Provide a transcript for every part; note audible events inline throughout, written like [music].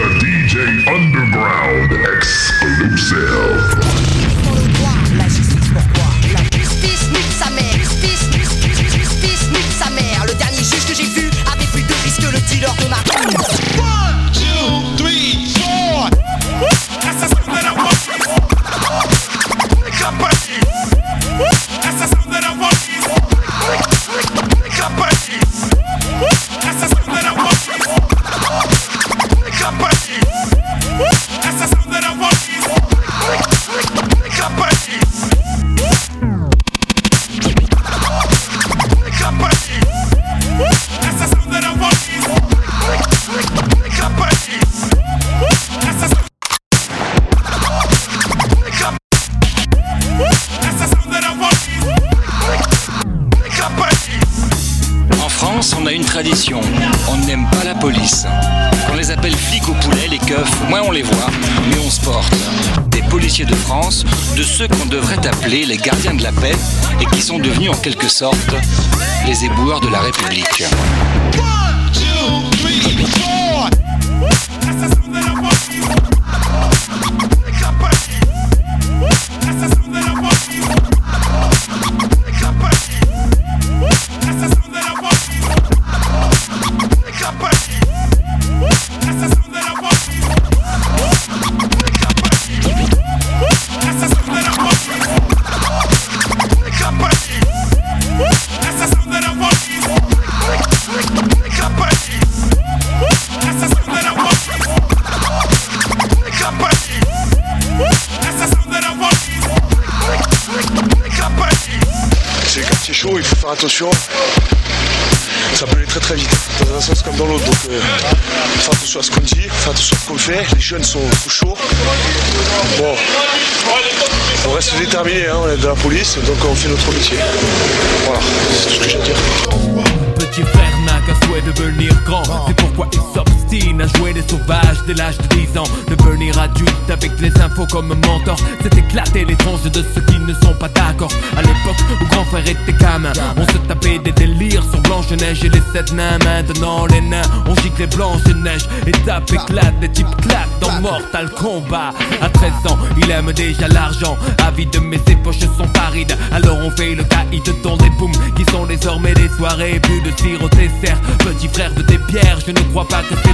a DJ Underground exclusive. Les gardiens de la paix et qui sont devenus en quelque sorte les éboueurs de la République. Attention. Ça peut aller très très vite, dans un sens comme dans l'autre. Donc, euh, faire attention ce qu'on dit, faire attention à ce qu'on fait. Les jeunes sont, sont chauds. Bon, on reste déterminés, hein, on est de la police, donc on fait notre métier. Voilà, c'est tout ce que j'ai à dire. S'obstine à jouer les sauvages dès l'âge de 10 ans. Devenir adulte avec les infos comme mentor. C'est éclater les tronches de ceux qui ne sont pas d'accord. À l'époque où grand frère était gamin. On se tapait des délires sur Blanche-Neige et les sept nains Maintenant les nains. On gicle les Blanche-Neige Étape éclate, des types claquent dans Mortal Kombat. À 13 ans il aime déjà l'argent. Avide mais ses poches sont parides. Alors on fait le caïd dans des booms Qui sont désormais des soirées. Plus de sirop dessert. Petit frère de tes pierres Je ne crois pas que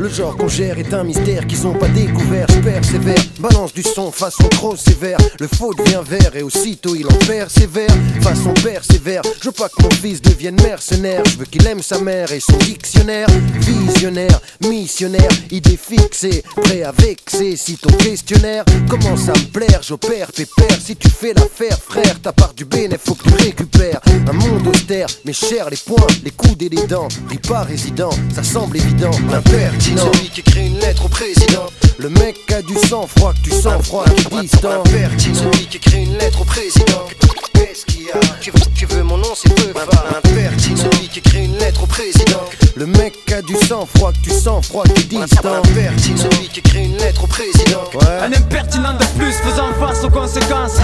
Le genre qu'on gère est un mystère qu'ils ont pas découvert. Je persévère, balance du son façon trop sévère. Le faux devient vert et aussitôt il en persévère. Façon persévère, je veux pas que mon fils devienne mercenaire. Je veux qu'il aime sa mère et son dictionnaire. Visionnaire, missionnaire, idée fixée, prêt à vexer. Si ton questionnaire commence à me plaire, j'opère pépère. Si tu fais l'affaire, frère, ta part du bénéfice, faut que tu récupères. Un monde austère, mais cher les poings, les coudes et les dents. Ris pas résident, ça semble évident. L'impertinent, celui qui écrit une lettre au président. Le mec a du sang-froid, que tu sens froid, qui distant. Celui qui écrit une lettre au président. Qu'est-ce qu'il y a tu veux, tu veux mon nom, c'est peu Impertinent, celui qui écrit une lettre au président. Le mec a du sang-froid, que tu sens froid, qui distant. Impertinent, celui qui écrit une lettre au président. Ouais. Un impertinent de plus faisant face aux conséquences.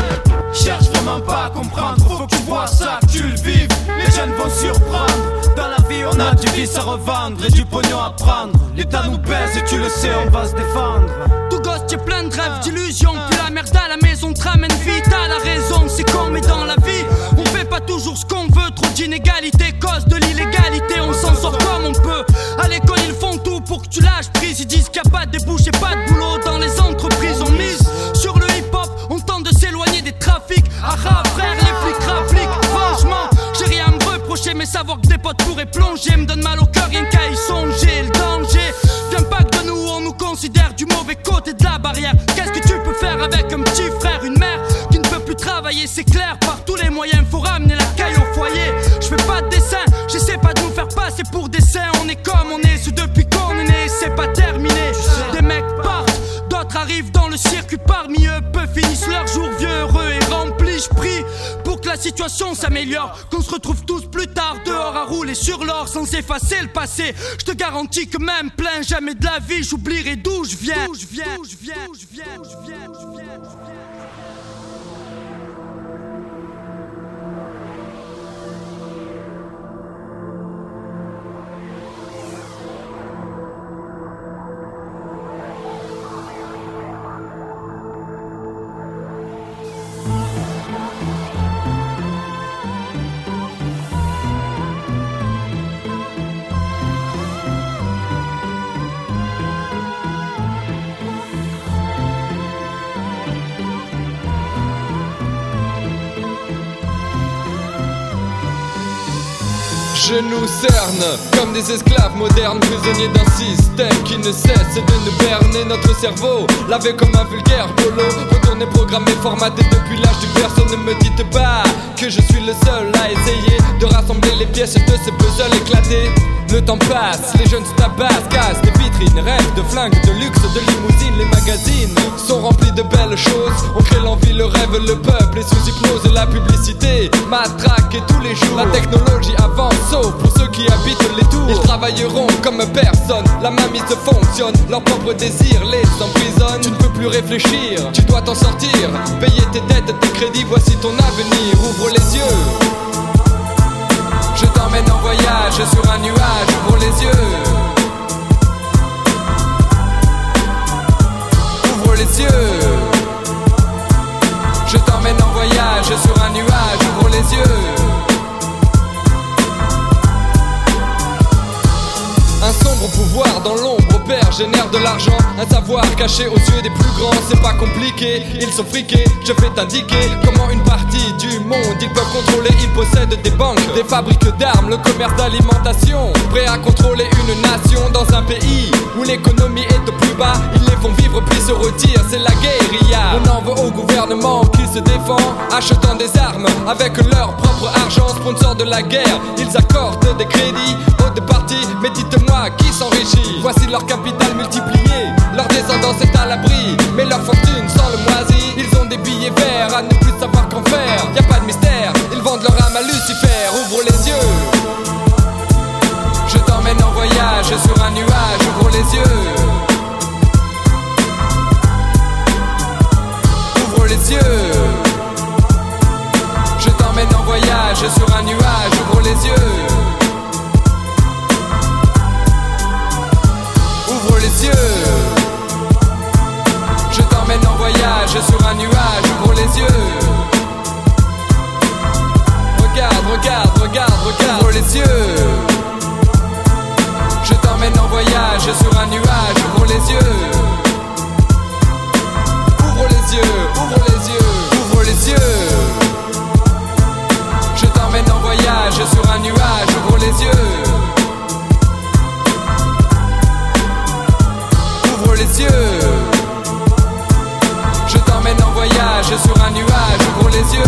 Cherche vraiment pas à comprendre, faut que tu vois ça, que tu le vives. Les jeunes vont surprendre. Dans la vie, on a du vice à revendre et du pognon à prendre. L'État nous baisse et tu le sais, on va se défendre. Tout gosse, t'es plein de rêves, d'illusions. Puis la merde à la maison te ramène vite. T'as la raison, c'est con, mais dans la vie, on fait pas toujours ce qu'on veut. Trop d'inégalités, cause de l'illégalité. On s'en sort comme on peut. À l'école, ils font tout pour que tu lâches prise. Ils disent qu'il n'y a pas de débouché, pas de boulot dans les entreprises. On mise sur le hip-hop, on tente de s'éloigner des trafics. Ah, frère, les flics rappliquent. Franchement, j'ai rien savoir que des potes pourraient plonger me donne mal au cœur, rien qu'à y songer. Le considère du mauvais côté de la barrière. Qu'est-ce que tu peux faire avec un petit frère, une mère qui ne peut plus travailler, c'est clair, par tous les moyens, faut ramener la caille au foyer. Je fais pas de dessin, j'essaie pas de nous faire passer pour des. On est comme on est, ce depuis qu'on est né, c'est pas terminé. Des mecs partent, d'autres arrivent dans le circuit, parmi eux, peu finissent leur jour vieux, heureux et remplis. Je prie la situation s'améliore, qu'on se retrouve tous plus tard dehors à rouler sur l'or sans effacer le passé. Je te garantis que même plein jamais de la vie, j'oublierai d'où je viens. D'où je viens, je nous cerne comme des esclaves modernes, prisonniers d'un système qui ne cesse de nous berner notre cerveau, lavé comme un vulgaire polo, retourné, programmé, formaté depuis l'âge du personne. Ne me dites pas que je suis le seul à essayer de rassembler les pièces de ce puzzle éclaté. Le temps passe, les jeunes se tabassent, cassent rêvent de flingues, de luxe, de limousines. Les magazines sont remplis de belles choses. On crée l'envie, le rêve, le peuple est sous hypnose. La publicité matraque et tous les jours. La technologie avance, sauf pour ceux qui habitent les tours. Ils travailleront comme personne. La mamie se fonctionne, leur propre désir les emprisonne. Tu ne peux plus réfléchir, tu dois t'en sortir. Payer tes dettes, tes crédits, voici ton avenir. Ouvre les yeux. Je t'emmène en voyage sur un nuage, ouvre les yeux. Les yeux. Je t'emmène en voyage sur un nuage, ouvre les yeux. Un sombre pouvoir dans l'ombre opère, génère de l'argent, un savoir caché aux yeux des plus grands, c'est pas compliqué, ils sont friqués, je vais t'indiquer comment une partie du monde ils peuvent contrôler, ils possèdent des banques, des fabriques d'armes, le commerce d'alimentation, prêts à contrôler une nation dans un pays où l'économie est au plus bas, ils les font vivre puis se retirent, c'est la guérilla. On en veut au gouvernement qui se défend, achetant des armes avec leur propre argent, sponsor de la guerre, ils accordent des crédits aux deux parties, mais dites-moi qui s'enrichit. Voici leur capital multiplié, leur descendance est à l'abri, mais leur fortune sans le moisi. Ils ont des billets verts à ne plus savoir qu'en faire. Y a pas de mystère, ils vendent leur âme à Lucifer. Ouvre les yeux. Je t'emmène en voyage sur un nuage, ouvre les yeux. Ouvre les yeux. Je t'emmène en voyage sur un nuage, ouvre les yeux. Je t'emmène en voyage sur un nuage, ouvre les yeux. Regarde, regarde, regarde, regarde, ouvre les yeux. Je t'emmène en voyage sur un nuage, ouvre les yeux. Ouvre les yeux, ouvre les yeux, ouvre les yeux. Je t'emmène en voyage sur un nuage, ouvre les yeux. Les yeux. Je t'emmène en voyage sur un nuage, ouvre les yeux.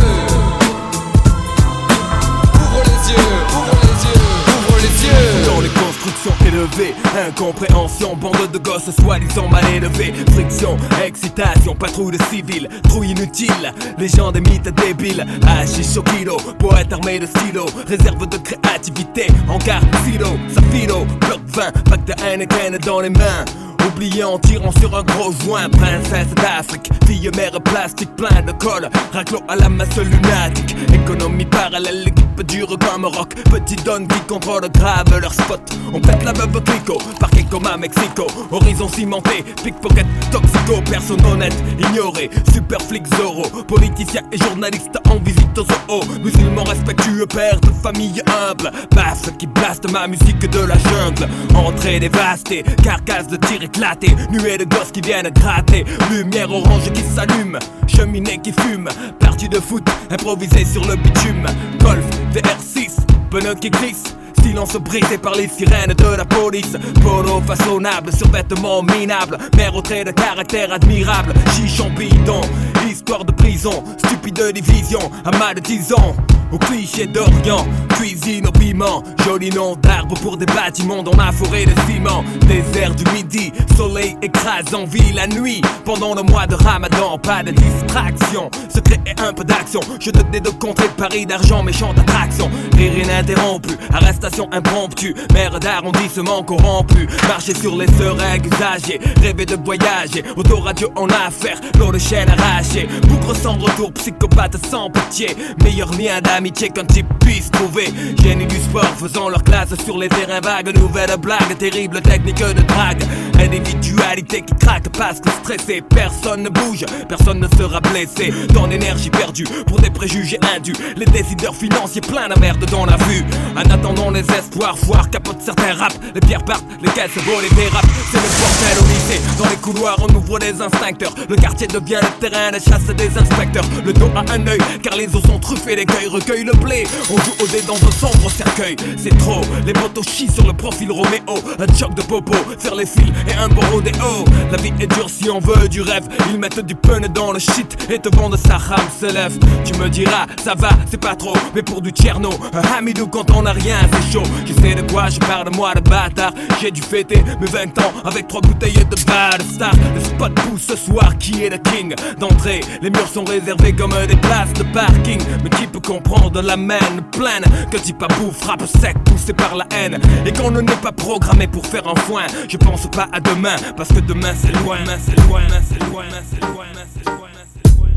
Ouvre les yeux, ouvre les yeux, ouvre les yeux. Dans les constructions élevées, incompréhension, bande de gosses soi-disant mal élevés, friction, excitation, patrouille de civils, trou inutile, légende des mythes débiles, hachis au kilo, poète armé de stylo, réserve de créativité, hangar, silo, safilo, bloc 20, pack de Heineken dans les mains. Oublié en tirant sur un gros joint, princesse d'Afrique, fille mère plastique plein de colle, raclo à la masse lunatique, économie parallèle, l'équipe dure comme rock, petit donne qui contrôle grave leur spot, on pète la veuve clico, parquet comme à Mexico, horizon cimenté, pickpocket, toxico, personne honnête, ignoré, super flic Zorro, politicien et journaliste en visite au zoo, musulman respectueux, père de famille humble, basse qui blaste ma musique de la jungle, entrée dévastée, carcasse de tir éclaté, nuée de gosses qui viennent gratter, lumière orange qui s'allume, cheminée qui fume, partie de foot improvisée sur le bitume, golf VR6, pneus qui glissent. Silence brisé par les sirènes de la police. Polo façonnable, survêtement minable. Mère au trait de caractère admirable. Chichon bidon, histoire de prison. Stupide division, amas de 10 ans. Au cliché d'Orient, cuisine au piment. Joli nom d'arbre pour des bâtiments dans ma forêt de ciment. Désert du midi, soleil écrasant, vie la nuit. Pendant le mois de ramadan, pas de distraction. Secret et un peu d'action. Je te de contrer Paris d'argent, méchante attraction. Rire ininterrompu, arrestation impromptue. Mère d'arrondissement corrompu. Marcher sur les seringues usagées. Rêver de voyager. Autoradio en affaire, l'eau de chaîne arrachée. Bougre sans retour, psychopathe sans pitié. Meilleur lien d'amitié qu'un type puisse trouver. Génie du sport faisant leur classe sur les terrains vagues. Nouvelle blague, terrible technique de drague. Individualité qui craque parce que stressé. Personne ne bouge, personne ne sera blessé. Ton énergie perdue pour des préjugés indus. Les décideurs financiers plein de merde dans la vue. En attendant les espoirs, foire capote certains rap. Les pierres partent, les caisses volent et dérapent. C'est le bordel au lycée. Dans les couloirs, on ouvre des instincteurs. Le quartier devient le terrain de chasse des inspecteurs. Le dos à un œil, car les os sont truffés, l'écueil recueille le blé. On joue au dé dans un sombre cercueil. C'est trop, les motos chient sur le profil Roméo. Un choc de popo, faire les fils et un beau rodéo. La vie est dure si on veut du rêve. Ils mettent du pun dans le shit et te vendent sa rame se lève. Tu me diras, ça va, c'est pas trop, mais pour du tcherno, un hamidou quand on a rien, c'est chaud. Je sais de quoi? Je parle, moi de bâtard. J'ai dû fêter mes 20 ans avec trois bouteilles de bad star. Le spot pousse ce soir, qui est le king? D'entrée, les murs sont réservés comme des places de parking. Mais qui peut comprendre la main pleine? Que dit pas bouffe, frappe sec, poussé par la haine. Et qu'on ne n'est pas programmé pour faire un foin. Je pense pas à demain, parce que demain c'est loin, c'est loin, c'est loin, c'est loin, c'est loin, c'est loin.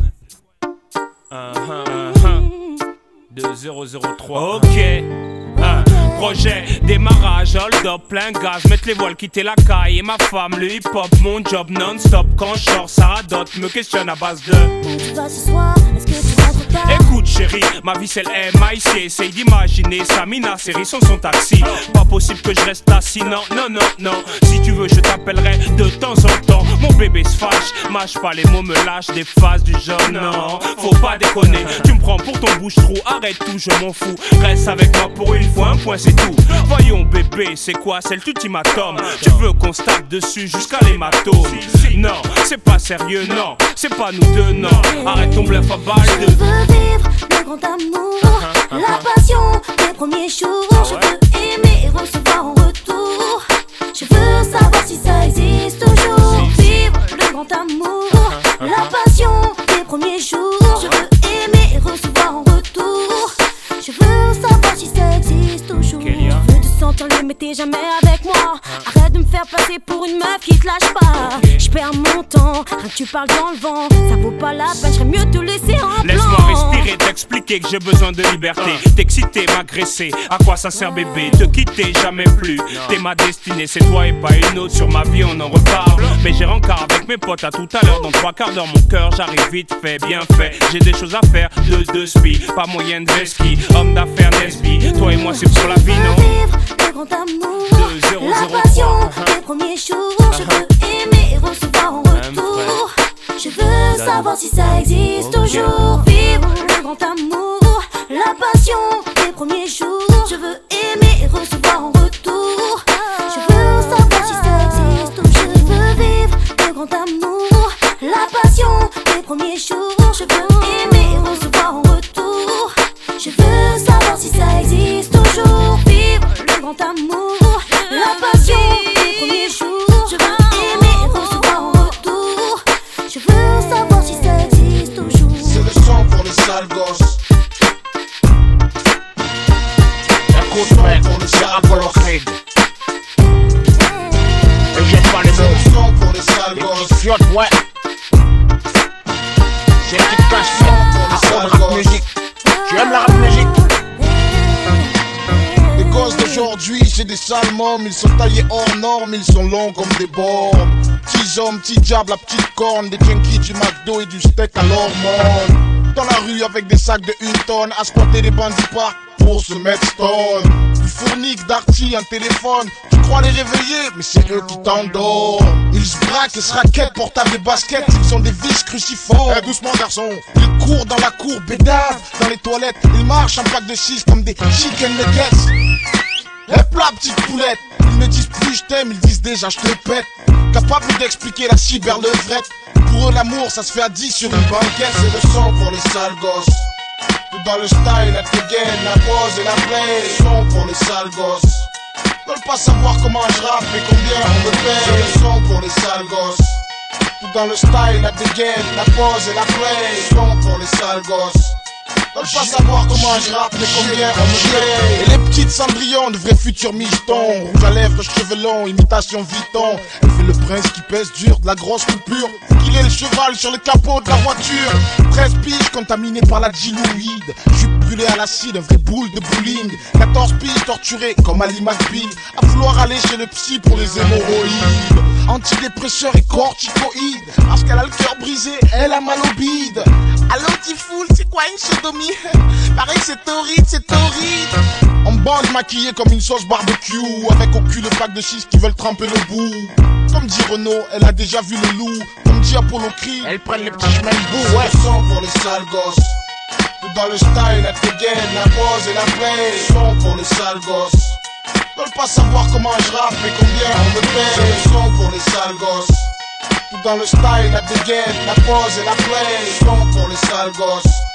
Uh-huh, uh-huh. 2003. Ok. Projet, démarrage, hold up, plein gaz, mettre les voiles, quitter la caille et ma femme, le hip hop, mon job non-stop. Quand je sors, ça radote, me questionne à base de. Écoute chérie, ma vie c'est le MIC Essaye d'imaginer Samina, série son son taxi. Pas possible que je reste assis, non, non, non, non. Si tu veux je t'appellerai de temps en temps. Mon bébé se fâche, mâche pas les mots, me lâche des phases du genre Non, faut pas déconner, tu me prends pour ton bouche-trou. Arrête tout, je m'en fous, reste avec moi pour une fois, un point c'est tout. Voyons bébé, c'est quoi, c'est l'ultimatum Tu veux qu'on se dessus jusqu'à l'hématome. Non, c'est pas sérieux, non, c'est pas nous deux, non. Arrête ton bluff à balle de... vivre le grand amour, la passion des premiers jours. Je veux aimer et recevoir en retour. Je veux savoir si ça existe toujours. Vivre le grand amour, la passion des premiers jours. Je veux aimer et recevoir en retour. Je veux savoir si ça existe toujours. Je veux te sentir mais t'es jamais avec moi. Arrête de me faire passer pour une meuf qui te lâche pas. Je perds mon temps, rien que tu parles dans le vent. Ça vaut pas la peine, j'aurais mieux te laisser en. Laisse-moi respirer, t'expliquer que j'ai besoin de liberté. T'exciter, m'agresser, à quoi ça sert bébé Te quitter jamais plus? T'es ma destinée, c'est toi et pas une autre. Sur ma vie, on en reparle. Mais j'ai rencard avec mes potes à tout à l'heure. Dans trois quarts d'heure, mon cœur, j'arrive vite fait, bien fait. J'ai des choses à faire, de deux spi, pas moyen de ski. Homme d'affaires, Nesby. Toi et moi, c'est pour la vie, non? vivre le grand amour, De la passion des premiers jours. Je veux aimer veux savoir si ça existe toujours. Vivre le grand amour, la passion des premiers jours. Je veux aimer et recevoir en retour. Je veux savoir si ça existe toujours. Je veux vivre le grand amour, la passion des premiers jours. Des sales mômes. Ils sont taillés hors normes, ils sont longs comme des bornes. Petits hommes, petits diables, la petite corne. Des junkies, du McDo et du steak à l'hormone. Dans la rue avec des sacs de une tonne. À squatter des bandits parcs pour se mettre stone. Du fournique, d'arty, un téléphone. Tu crois les réveiller, mais c'est eux qui t'endorment. Ils se braquent et se raquettent, portables des baskets. Ils sont des vis cruciformes. Eh, doucement, garçon. Ils courent dans la cour, bédave Dans les toilettes, ils marchent en pack de 6 comme des chicken nuggets Hep la petite poulette. Ils me disent plus je t'aime, ils disent déjà je te pète. Capable d'expliquer la cyberlevrette Pour eux l'amour ça se fait à 10 sur une banquette. C'est le sang pour les sales gosses. Tout dans le style, la dégaine, la pose et la play Le son pour les sales gosses. Veulent pas savoir comment je rappe et combien on me paye C'est le son pour les sales gosses. Tout dans le style, la dégaine, la pose et la play Le son pour les sales gosses veulent pas savoir comment je rappe, mais combien on me paye. Et les petites cendrillons, de vrais futurs michetons. Rouge à lèvres, cheveux longs, imitation Vuitton. Elle fait le prince qui pèse dur, de la grosse coupure. Qu'il est le cheval sur le capot de la voiture. 13 piges contaminées par la diluide. Je suis brûlé à l'acide, un vrai boule de bowling. 14 piges torturées comme Ali McBeal. À vouloir aller chez le psy pour les hémorroïdes. Antidépresseur et corticoïdes. Parce qu'elle a le cœur brisé, elle a mal au bide. Allô, Tifoul, c'est quoi une sodomie? [laughs] Pareil, c'est torride, c'est torride. En bande maquillée comme une sauce barbecue. Avec au cul le pack de 6 qui veulent tremper le bout. Comme dit Renault, elle a déjà vu le loup. Comme dit Apollo Creed, elle prennent les petits chemins de bout. Ouais, sang pour les sales gosses. Tout dans le style, la dégaine, la pose et la play. Son pour les sales gosses. Veulent pas savoir comment je rappe et combien on me paye. C'est son pour les sales gosses. Tout dans le style, la dégaine, la pose et la play. Son pour les sales gosses.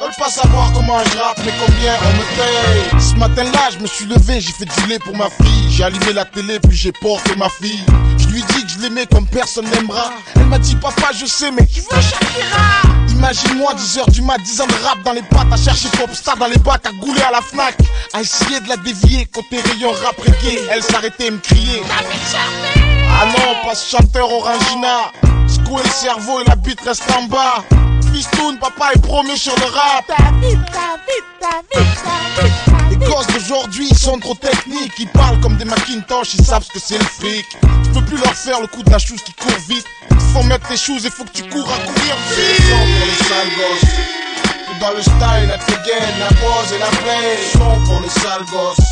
Veulent pas savoir comment je rappe, mais combien on me paye. Ce matin-là, je me suis levé, j'ai fait du lait pour ma fille. J'ai allumé la télé, puis j'ai porté ma fille. Je lui dis que je l'aimais comme personne n'aimera. Elle m'a dit, papa, je sais, mais tu veux Shakira. Imagine-moi 10h du mat, 10 ans de rap dans les pattes, à chercher Popstar dans les bacs, à gouler à la Fnac, à essayer de la dévier côté rayon rap reggae. Elle s'arrêtait et me crier. Ah non, pas ce chanteur Orangina. Secouer le cerveau et la bite reste en bas. Papa est promu sur le rap. Les gosses d'aujourd'hui ils sont trop techniques, ils parlent comme des Macintosh, ils savent ce que c'est le fric. Tu peux plus leur faire le coup de la chose qui court vite. Il faut mettre tes choses, il faut que tu cours à courir vite. Pour les sales gosses. Tout dans le style, la dégaine, la pose et la play. Son pour les sales gosses.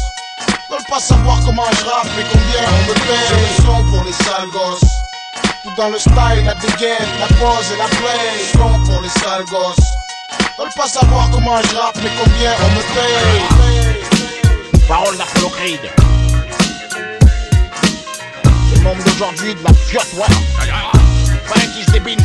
Veulent pas savoir comment je rappe et combien on me paye. C'est le son pour les sales gosses. Tout dans le style, la dégaine, la pose et la play. Son pour les sales gosses. Veulent pas savoir comment je rappe mais combien on me paye. Parole d'Apollo Creed. C'est le monde d'aujourd'hui de la fiotte, ouais. Fallait qu'il se débine.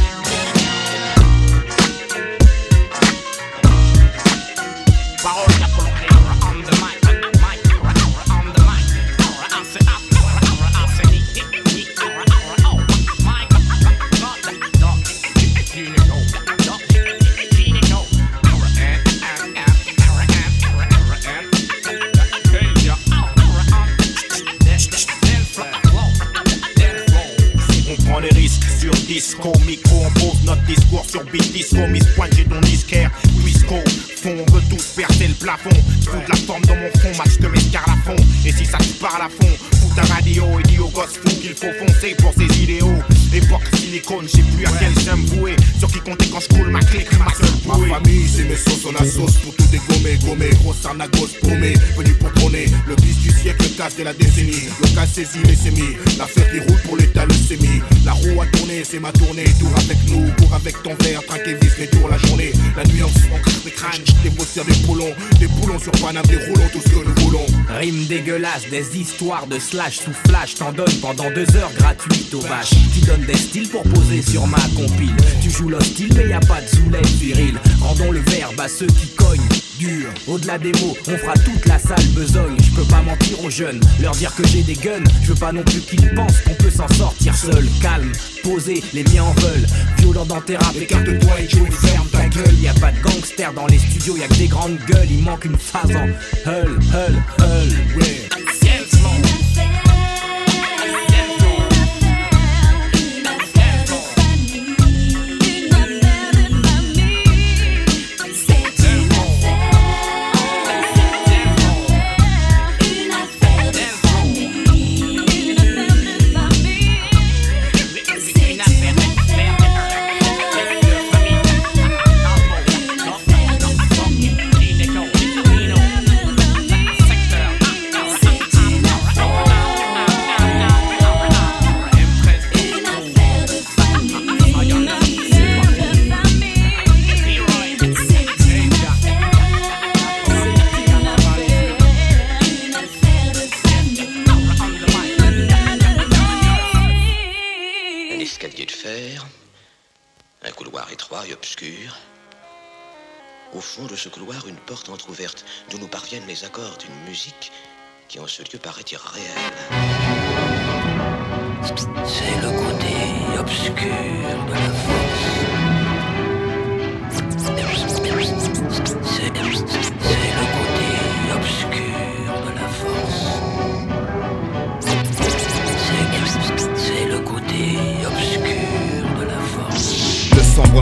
On pose notre discours sur beat disco, Miss Pointe, j'ai ton disquaire, Wisco, fond, on veut tous percer le plafond, je fous de la forme dans mon front, match de mes à fond, et si ça te parle à fond, fous ta radio et dis aux gosses fous qu'il faut foncer pour ses idéaux, époque silicone, je sais plus à quel j'aime vouer, sur qui compter quand je coule ma clique, ma seule bouée. Ma famille, c'est mes sauces, on a sauce pour tout dégommer, gommer, grosse arnagos paumée, venu pour trôner, le bis du siècle, le casse de la décennie, le cas saisi, les sémis, l'affaire qui roule pour l'état, le sémi, la roue a tourné, c'est ma tournée, tour avec nous, cours avec ton verre, traque et vis les tours la journée, la nuit en fond, crache des crânes, des bossières, des boulons, des boulons sur Paname, des roulons, tout ce que nous voulons. Rime dégueulasse, des histoires de slash sous flash, t'en donnes pendant deux heures gratuites aux vaches. Tu donnes des styles pour poser sur ma compile. Tu joues l'hostile, mais y a pas de zoulette viril. Rendons le verbe à ceux qui cognent. Au-delà des mots, on fera toute la salle besogne. Je peux pas mentir aux jeunes, leur dire que j'ai des guns. Je veux pas non plus qu'ils pensent qu'on peut s'en sortir seul. Calme, posé, les miens en veulent. Violent dans tes rap, écarte-toi et joue ferme ta gueule. Y a pas de gangsters dans les studios, y a que des grandes gueules. Il manque une phase en hull, hull, hull. Ouais. étroit et obscur. Au fond de ce couloir, une porte entr'ouverte, d'où nous parviennent les accords d'une musique qui en ce lieu paraît irréelle. C'est le côté obscur de la force.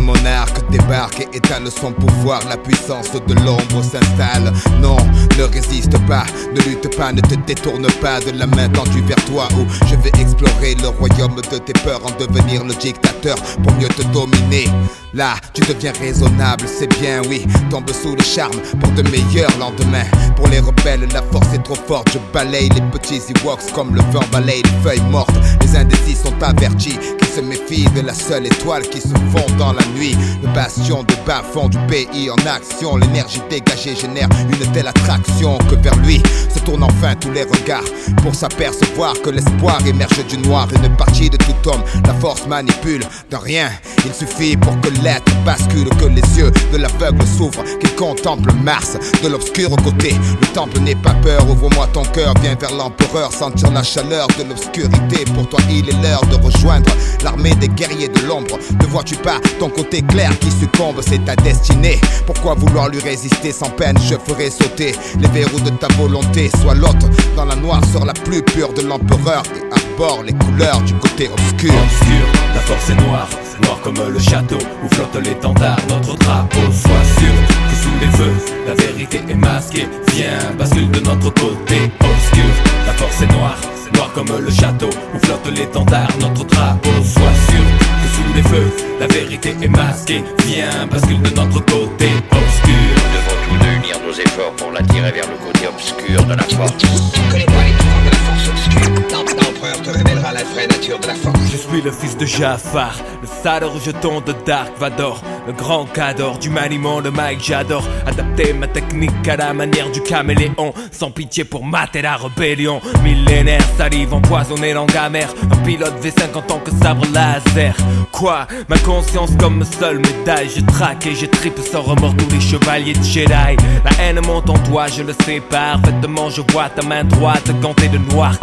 Monarque débarque et étale son pouvoir. La puissance de l'ombre s'installe. Non, ne résiste pas, ne lutte pas, ne te détourne pas de la main tendue vers toi. Où je vais explorer le royaume de tes peurs, en devenir le dictateur pour mieux te dominer. Là, tu deviens raisonnable, c'est bien, oui. Tombe sous le charme pour de meilleurs lendemains. Pour les rebelles, la force est trop forte. Je balaye les petits Ewoks comme le vent balaye les feuilles mortes. Les indécis sont avertis qui se méfient de la seule étoile qui se fond dans la nuit. Bastion de bas fond du pays en action. L'énergie dégagée génère une telle attraction que vers lui se tournent enfin tous les regards pour s'apercevoir que l'espoir émerge du noir. Une partie de tout homme, la force manipule de rien. Il suffit pour que l'être bascule, que les yeux de l'aveugle s'ouvrent, qu'il contemple Mars de l'obscur côté. Le temple n'est pas peur, ouvre-moi ton cœur, viens vers l'empereur, sentir la chaleur de l'obscurité. Pour toi, il est l'heure de rejoindre l'armée des guerriers de l'ombre. Ne vois-tu pas ton côté clair succombe, c'est ta destinée. Pourquoi vouloir lui résister sans peine? Je ferai sauter les verrous de ta volonté. Sois l'autre dans la noire sur la plus pure de l'empereur et arbore les couleurs du côté obscur. Obscur, la force est noire, noire comme le château où flotte l'étendard, notre drapeau. Sois sûr que sous les feux, la vérité est masquée. Viens, bascule de notre côté. Obscur, la force est noire, noire comme le château où flotte l'étendard, notre drapeau. Sois sûr sous les feux, la vérité est masquée. Viens, bascule de notre côté. Obscur. Nous devons tous deux unir nos efforts pour l'attirer vers le côté obscur de la force. Tu connais pas les pouvoirs de la force obscure Je suis le fils de Jafar, le sale rejeton de Dark Vador, le grand cador du maniement de Mike j'adore adapter ma technique à la manière du caméléon, sans pitié pour mater la rébellion. Millénaire, salive empoisonnée, langue amère, un pilote V5 en tant que sabre laser. Quoi? Ma conscience comme seule médaille, je traque et je tripe sans remords tous les chevaliers de Jedi. La haine monte en toi, je le sais parfaitement, je vois ta main droite gantée de noir.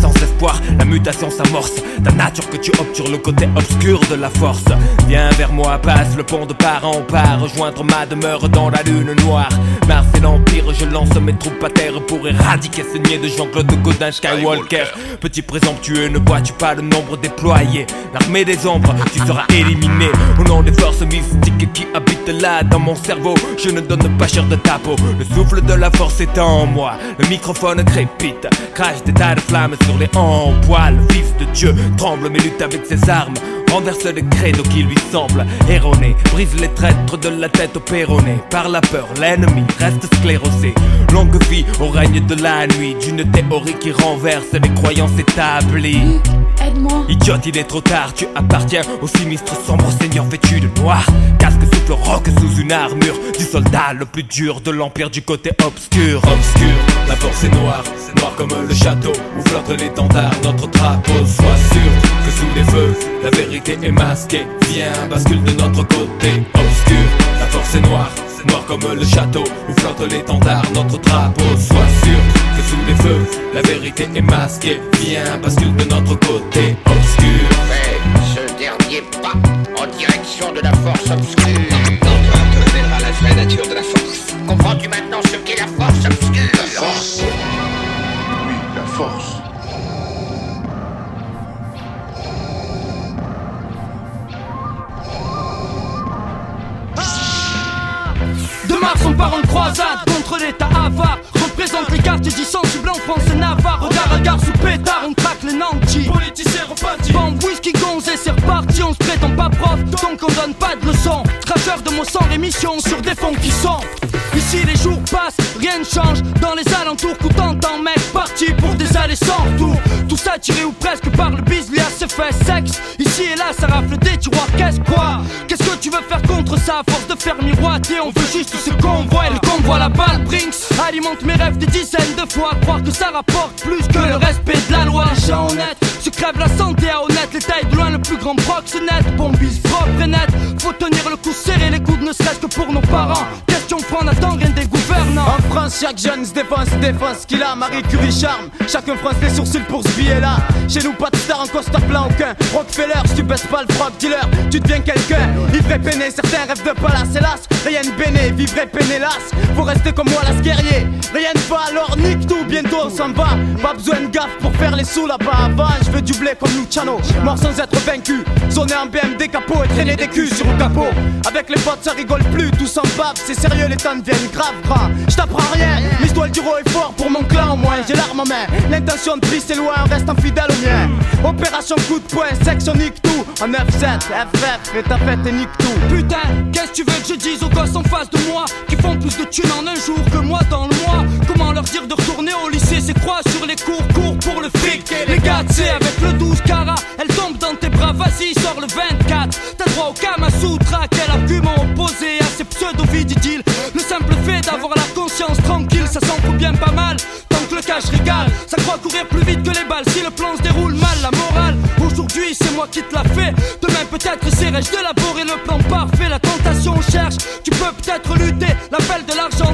Sans espoir, la mutation s'amorce. Ta nature que tu sur le côté obscur de la force. Viens vers moi, passe le pont de part en part, rejoindre ma demeure dans la lune noire. Mars et l'Empire, je lance mes troupes à terre pour éradiquer ce niais de Jean-Claude Godin Skywalker. Petit présomptueux, ne vois-tu pas le nombre déployé? L'armée des ombres, tu seras éliminé. Au nom des forces mystiques qui habitent là dans mon cerveau, je ne donne pas cher de ta peau. Le souffle de la force est en moi, le microphone crépite, crache des tas de flammes sur les en poil. Fils de Dieu, tremble mais lutte avec ses armes. Renverse les credos qui lui semblent erronés. Brise les traîtres de la tête au péroné. Par la peur, l'ennemi reste sclérosé. Longue vie au règne de la nuit. D'une théorie qui renverse les croyances établies. Aide-moi. Idiote, il est trop tard. Tu appartiens au sinistre sombre seigneur vêtu de noir? Casque souffle rock sous une armure. Du soldat le plus dur de l'empire du côté obscur. Obscur, la force est noire, noire comme le château où flotte l'étendard, notre drapeau. Sois sûr que sous les feux, la vérité est masquée. Viens, bascule de notre côté. Obscur, la force est noire, noire comme le château où flotte l'étendard, notre drapeau. Sois sûr que sous les feux, la vérité est masquée. Viens, bascule de notre côté. Obscur. Fais ce dernier pas en direction de la force obscure. Te la vraie nature de la force. Comprends-tu maintenant ce qu'est la force obscure? La force Oui, la force. Part en croisade contre l'état avare. Représente les quartiers du sensible en France et Navarre. Regard à sous pétard, traque les nantis. Politiciens repentis Bombe, whisky, gonze et c'est reparti On se prétend pas prof, donc on donne pas de leçons. Cracheur de mots sans rémission sur des fonds qui sont. Ici les jours passent, rien ne change. Dans les alentours, coup t'entends mec Parti pour des allées sans retour. Tout ça tiré ou presque par le bis assez fait sexe. Ici et là ça rafle des tiroirs, qu'est-ce quoi? Qu'est-ce que tu veux faire contre ça? À force de faire miroiter On veut juste ce qu'on voit. Et le convoi la balle Brinks Alimente mes rêves des dizaines de fois. Croire que ça rapporte plus que le respect de la loi gens honnêtes se crèvent la santé à honnête Les tailles de loin le plus grand prox net Bombise propre et net Faut tenir le coup serré les coudes ne serait-ce que pour nos parents Question défense, chaque jeune se défense, défense ce qu'il a, Marie Curie charme. Chacun fronce les sourcils pour ce billet là. Chez nous, pas de star en costard blanc aucun. Rockefeller, si tu baisses pas le frog dealer, tu deviens quelqu'un. Ivre et peiné, certains rêvent de palace, hélas. Rien de béné, vivre et peiné, hélas. Faut rester comme moi, las guerrier. Rien ne va, alors nique tout, bientôt on s'en va. Pas besoin de gaffe pour faire les sous je veux du blé comme Luciano. Mort sans être vaincu. Zoner en BMD capot et traîner des culs sur le capot. Avec les potes, ça rigole plus, tout s'en bave. C'est sérieux, les temps deviennent grave gras. Je t'apprends rien, le dire haut et fort pour mon clan au moins. J'ai l'arme en main. L'intention de c'est loin, on reste infidèle au mien. Opération coup de poing, section nique tout. En 9-7, FF, et ta fête et nique tout. Putain, qu'est-ce que tu veux que je dise aux gosses en face de moi Qui font plus de thunes en un jour que moi dans le mois? Comment leur dire de retourner au lycée C'est quoi sur les cours, cours pour le fric Les c'est avec le 12 carat Elle tombe dans tes bras, vas-y, sors le 24 T'as droit au Kama Sutra, quel argument opposé à ces pseudo-vididiles? Le simple fait d'avoir la conscience tranquille, ça s'en fout bien pas mal. Tant que le cash régale, ça croit courir plus vite que les balles. Si le plan se déroule mal, la morale Aujourd'hui c'est moi qui te l'a fait Demain peut-être essaierai-je d'élaborer le plan parfait La tentation cherche, tu peux peut-être lutter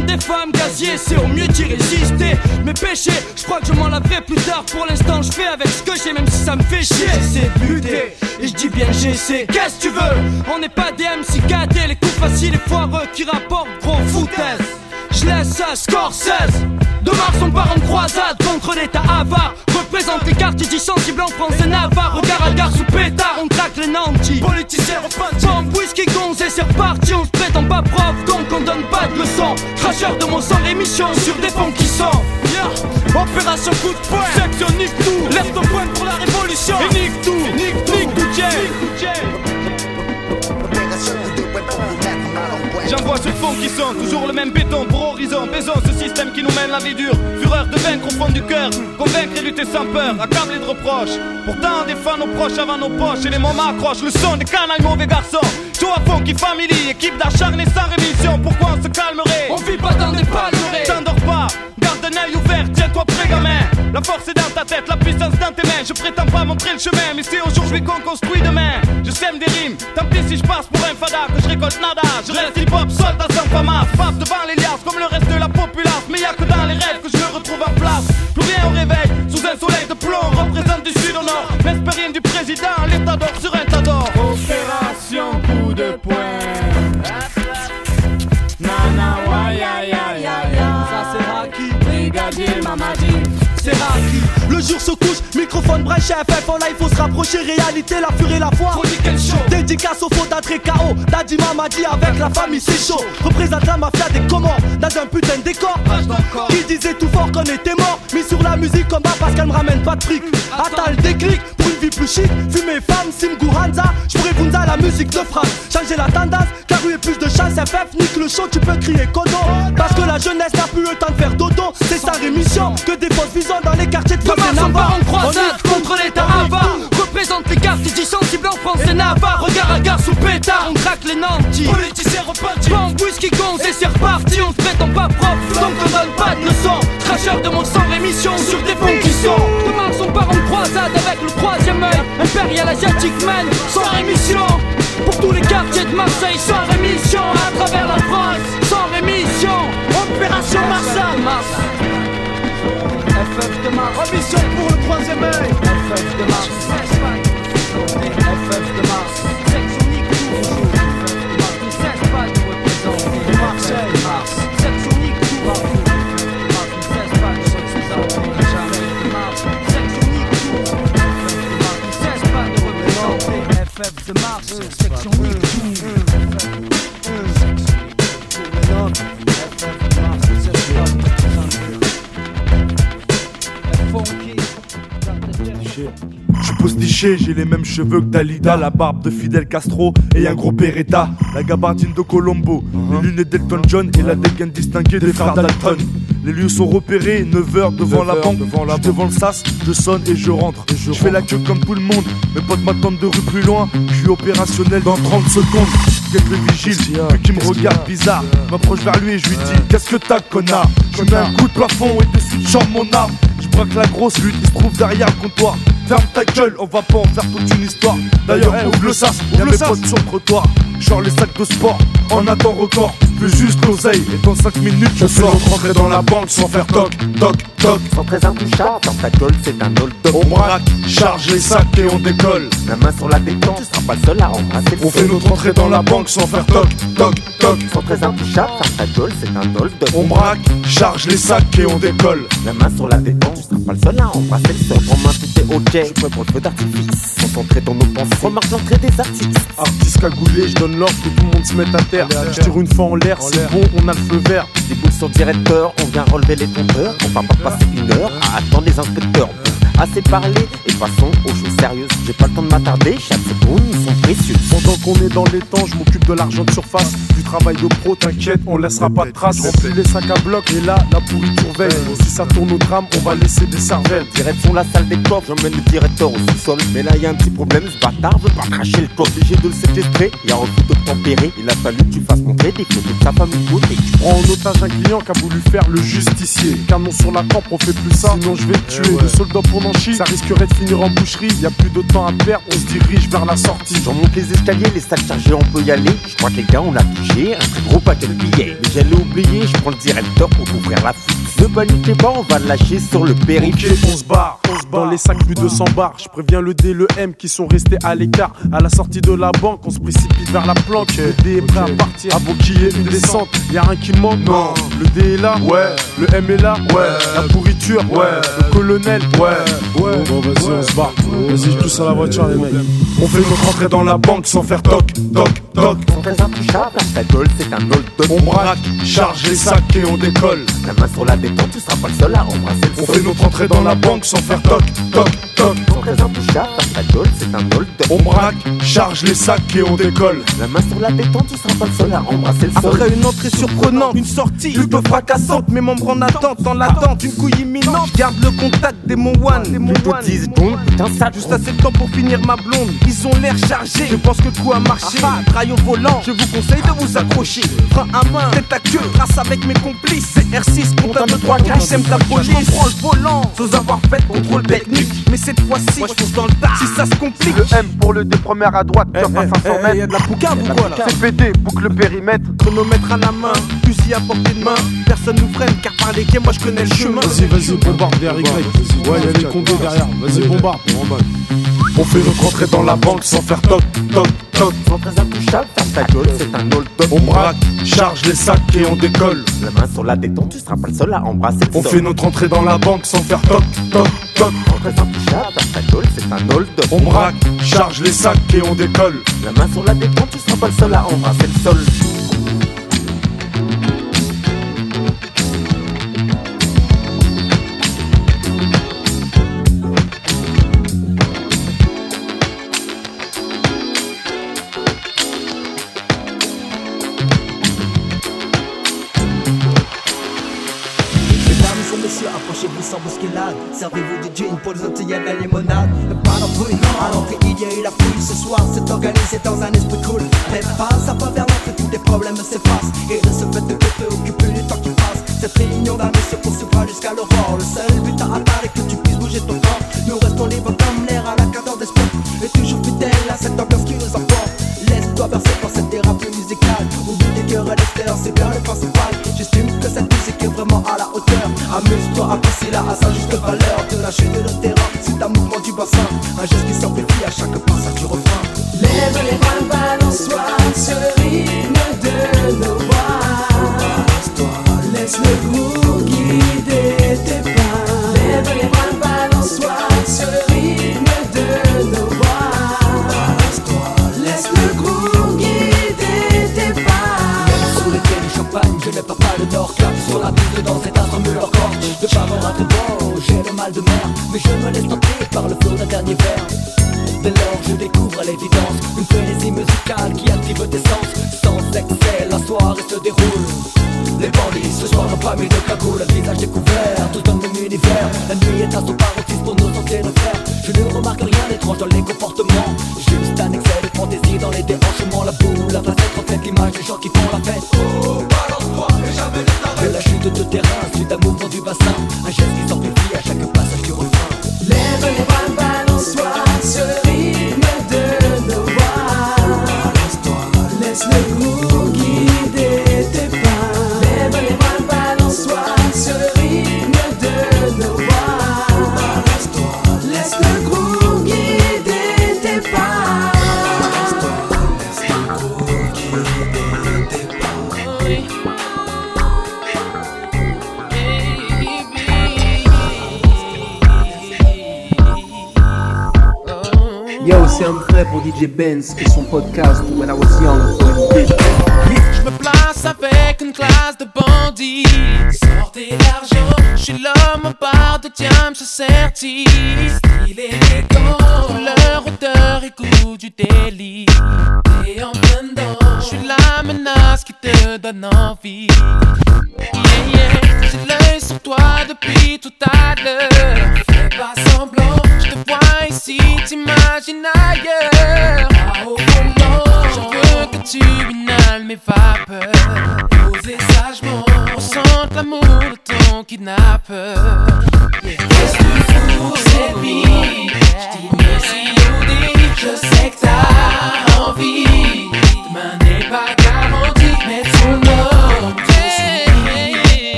des femmes gazier C'est au mieux d'y résister. Mes péchés, je crois que je m'en laverai plus tard. Pour l'instant je fais avec ce que j'ai Même si ça me fait chier. De lutter, et je dis bien j'essaie Qu'est-ce que tu veux? On n'est pas des MC KD Les coups faciles et foireux qui rapportent gros foutaise je laisse ça Scorsese. De Mars on part en croisade contre l'état avare. Représente les quartiers dits sensibles en France et Navarre. Regard à gare sous pétard, on traque les nantis. Politiciens Bombe, whisky, gonze et c'est reparti. On se prétend pas prof donc on donne pas de leçons. Cracheur de mon sang, émission sur des fonds qui sont. Yeah. Opération coup de poing. Section nique tout Lève ton poing pour la révolution. Et nique tout Nique tout Nique tout Jay J'envoie ce fond qui sont toujours le même béton pour horizon Baisons ce système qui nous mène la vie dure. Fureur de vaincre au fond du cœur Convaincre et lutter sans peur, accablé de reproches. Pourtant on défend nos proches avant nos poches Et les moments accrochent le son des canailles mauvais garçons. Joe à fond qui family, équipe d'acharnés sans rémission. Pourquoi on se calmerait? On vit pas dans des palmerés T'endors pas, garde un œil ouvert, tiens-toi prêt gamin. La force est dans ta tête, la puissance dans tes mains. Je prétends pas montrer le chemin, mais c'est aujourd'hui qu'on construit demain. Je sème des rimes, tant pis si je passe pour un fada Que je récolte nada, je reste hip-hop, soldat sans fama Pape devant les liasses comme le reste de la populace. Mais y'a que dans les rêves que je me retrouve en place. Plus rien au réveil, sous un soleil de plomb Représente du sud au nord, l'espérine du président L'état d'or Le jour se couche, microphone brèche FF En live faut se rapprocher, réalité, la furie, la foi. Dédicace au faux d'Adré KO Daddy Mamadi avec la famille c'est chaud. Représente la mafia des Comores Dans un putain de décor. Qui disait tout fort qu'on était mort. Mis sur la musique comme bas parce qu'elle me ramène pas de fric. Attends le déclic pour une chic Fumer femme, Simgu Hanza J'pourrais Bunza la musique de France. Changer la tendance, car rue est plus de chasse FF Nique le show, tu peux crier Kodo Parce que la jeunesse n'a plus le temps de faire dodo. C'est sa rémission, que des fausses visions dans les quartiers de on part en croisade contre l'état avare Représente les quartiers dits sensibles en France et Navarre Regard à gare sous pétard, on traque les nantis. Politiciens repentis Bombe, whisky, gonze et c'est reparti On se prétend pas prof, donc on donne pas de leçons. Cracheur de mon sang, rémission sur des fonds qui sont Impérial asiatique man, sans rémission. Pour tous les quartiers de Marseille, sans rémission. À travers la France, sans rémission. Opération Mars FF de Mars, remission pour le troisième œil de Mars Section Je postiché, j'ai les mêmes cheveux que Dalida, la barbe de Fidel Castro et un gros Beretta, la gabardine de Colombo, les lunettes d'Elton John et la dégaine distinguée des frères Dalton. Les lieux sont repérés, 9h devant la banque, devant, la devant le sas, je sonne et je rentre. Je fais la queue comme tout le monde, mes potes m'attendent de rue plus loin, je suis opérationnel dans 30 secondes. Quelques vigiles, lui qui me regarde bizarre, m'approche vers lui et je lui dis Qu'est-ce que t'as, connard Je mets un coup de plafond et de suite j'en mon arme. Je braque la grosse lutte, il se trouve derrière le comptoir. Ferme ta gueule, on va pas en faire toute une histoire. D'ailleurs, ouvre le sas, y'a mes potes sur le trottoir. Genre les sacs de sport, en attend record. Plus juste l'oseille. Et dans 5 minutes, je sors rentrer dans la banque sans faire toc, toc, toc. Sans très intouchable, dans ta gueule c'est un hold-up. On braque, charge les sacs et on décolle. La main sur la détente, tu seras pas le seul à embrasser le On fait notre entrée dans la banque sans faire toc, toc, toc. Sans très intouchable, dans ta gueule c'est un hold-up. On braque, charge les sacs et on décolle. La main sur la détente, tu seras pas le seul à embrasser le sol. En main tout est ok, je prêt pour le feu d'artifice. Concentré dans nos pensées, remarque l'entrée des artistes. Artiste cagoulé, je donne l'ordre que tout le monde se mette à terre. Je tire une fois en l'air, c'est bon, on a le feu vert. Des boules sur directeur, on vient relever les compteurs. On va pas passer une heure à attendre les inspecteurs. Assez parlé et passons aux choses sérieuses. J'ai pas le temps de m'attarder, chaque seconde Pendant qu'on est dans les temps, je m'occupe de l'argent de surface. Du travail de pro, t'inquiète, on laissera pas de traces. Remplis les sacs à bloc et là, la pourriture veille. Si ça tourne au drame, on va laisser des cervelles. Direction la salle des coffres, j'emmène le directeur au sous-sol. Mais là y a un petit problème, ce bâtard veut pas cracher le coffre. Obligé de le séquestrer, y a refus de tempérer. Il a fallu que tu fasses montrer des photos de sa famille côté. Tu prends en otage un client qui a voulu faire le justicier. Canon sur la camp, on fait plus ça, sinon je vais te tuer. Le soldat pour Nanchi, ça risquerait de finir en boucherie. Y a plus de temps à perdre, on se dirige vers la sortie. J'en monte les escaliers, les sacs chargés, on peut y aller. Je crois que les gars, on a touché un très gros paquet de billets. Mais j'allais oublier, je prends le directeur pour ouvrir la fuite. Ne paniquez pas, on va le lâcher sur le périph'. Ok, on se barre, on se barre. Dans les sacs, plus de 100 bars. Je préviens le D, le M qui sont restés à l'écart. À la sortie de la banque, on se précipite vers la planque. Le D est prêt à partir avant qu'il y ait une descente. Y'a rien qui manque, non. Le D est là, ouais. Le M est là, ouais. La pourriture, ouais. Le colonel, ouais. Ouais. Bon, vas-y, on se barre. Vas-y, je pousse à la voiture, les mecs. On fait notre entrée dans la banque sans faire toc, toc, toc. Sans très intouchable, ta gueule c'est un hold-up. On braque, charge les sacs et on décolle. La main sur la détente, tu seras pas le seul à embrasser le On fait notre entrée dans la banque sans faire toc, toc, toc. Sans très intouchable, ta gueule c'est un hold-up. On braque, charge les sacs et on décolle. La main sur la détente, tu seras pas le seul à embrasser le sol. Après une entrée surprenante, une sortie plutôt fracassante, mes membres en attente, dans l'attente d'une couille imminente. Je garde le contact des mon one, des mon one. Putain, ça Juste assez de temps pour finir ma blonde. Ils ont l'air chargés. Je pense que le coup a marché. Ah, trail au volant. Je vous conseille de vous accrocher. Frein à main, tête à queue. Trace avec mes complices. C'est R6, compte de 3 4 J'aime ta police. Je prends le volant. Sans avoir fait contrôle technique. Mais cette fois-ci, moi je fonce dans le tas. Si ça se complique. Le M pour le D première à droite, tu pas 500 mètres. Y'a de la poucave ou quoi là CPD, boucle le périmètre. Chronomètre à la main, fusil à portée de main. Personne nous freine car par les quais, moi je connais le chemin. Vas-y, vas-y, bombarde derrière Y. Ouais, y'a les condés derrière. Vas-y, bombarde. On fait notre entrée dans la banque sans faire toc, toc, toc. Sans très intouchable, ta gueule c'est un hold-up. On braque, charge les sacs et on décolle. La main sur la détente, tu seras pas le seul à embrasser le On sol. fait notre entrée dans la banque sans faire toc, toc, toc. Sans très intouchable, ta gueule c'est un hold-up. On braque, charge les sacs et on décolle. La main sur la détente, tu seras pas le seul à embrasser le sol. Organisé dans rien d'étrange DJ Benz et son podcast When I Was Young for. Je me place avec une classe de bandits. Sortez l'argent, je suis l'homme en barre de diamant, je certifie.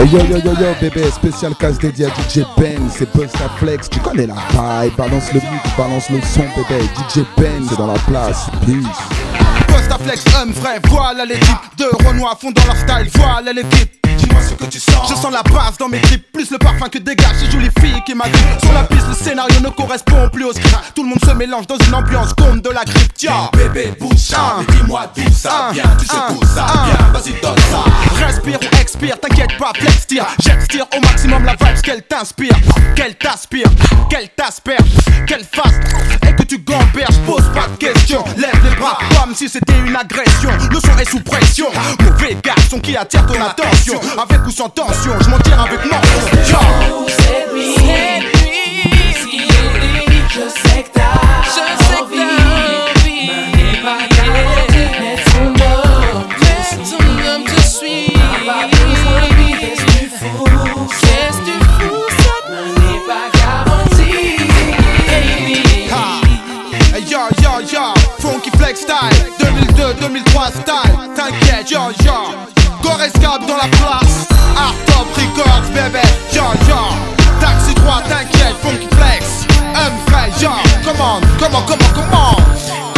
Hey yo yo yo yo bébé, spécial casse dédié à DJ Ben, c'est Buzz la Flex, tu connais la vibe, balance le mix, balance le son bébé, DJ Ben c'est dans la place, peace. Costa Flex, homme vrai, voilà l'équipe de Renoir à fond dans leur style, voilà l'équipe. Dis-moi ce que tu sens. Je sens la base dans mes clips, plus le parfum que dégage ces jolies filles qui m'agrippent. Sur la piste, le scénario ne correspond plus au script. Tout le monde se mélange dans une ambiance comme de la grippe. Tiens, bébé, bouge dis-moi d'où ça vient. Tu sais où ça vient, vas-y, donne ça. Respire ou expire, t'inquiète pas, flex tire. J'extire au maximum la vibe qu'elle t'inspire, qu'elle t'aspire, qu'elle t'asperge, qu'elle fasse et que tu gamberges. Pose pas de questions, lève les bras comme si c'était une agression. Le son est sous pression, mauvais garçon qui attire ton attention. Avec ou sans tension, je m'en tire avec mention. Yo. Cette nuit, cette nuit, ce qui est dit, je sais que je sais pas ton lui. Ha. Hey, yo yo yo, Flex Style, 2002-2003 style. T'inquiète, yo yo. Gorez Gab dans la place, Art Top Records, bébé, yo yo. Taxi 3, t'inquiète, Funky Flex. Un vrai, yo. Comment, comment, comment, comment?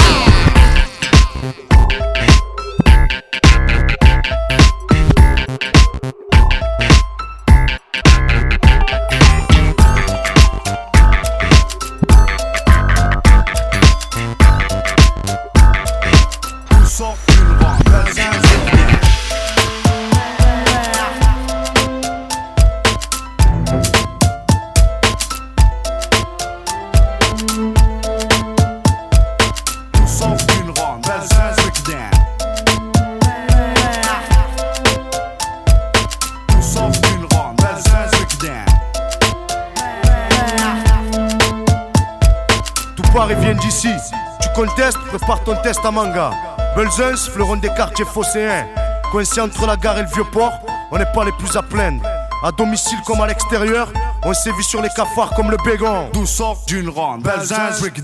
Ton test à manga. Belzens, fleuron des quartiers phocéens. Coincé entre la gare et le vieux port, on n'est pas les plus à plaindre. À domicile comme à l'extérieur, on sévit sur les cafards comme le bégon. D'où sort d'une ronde, Belzins break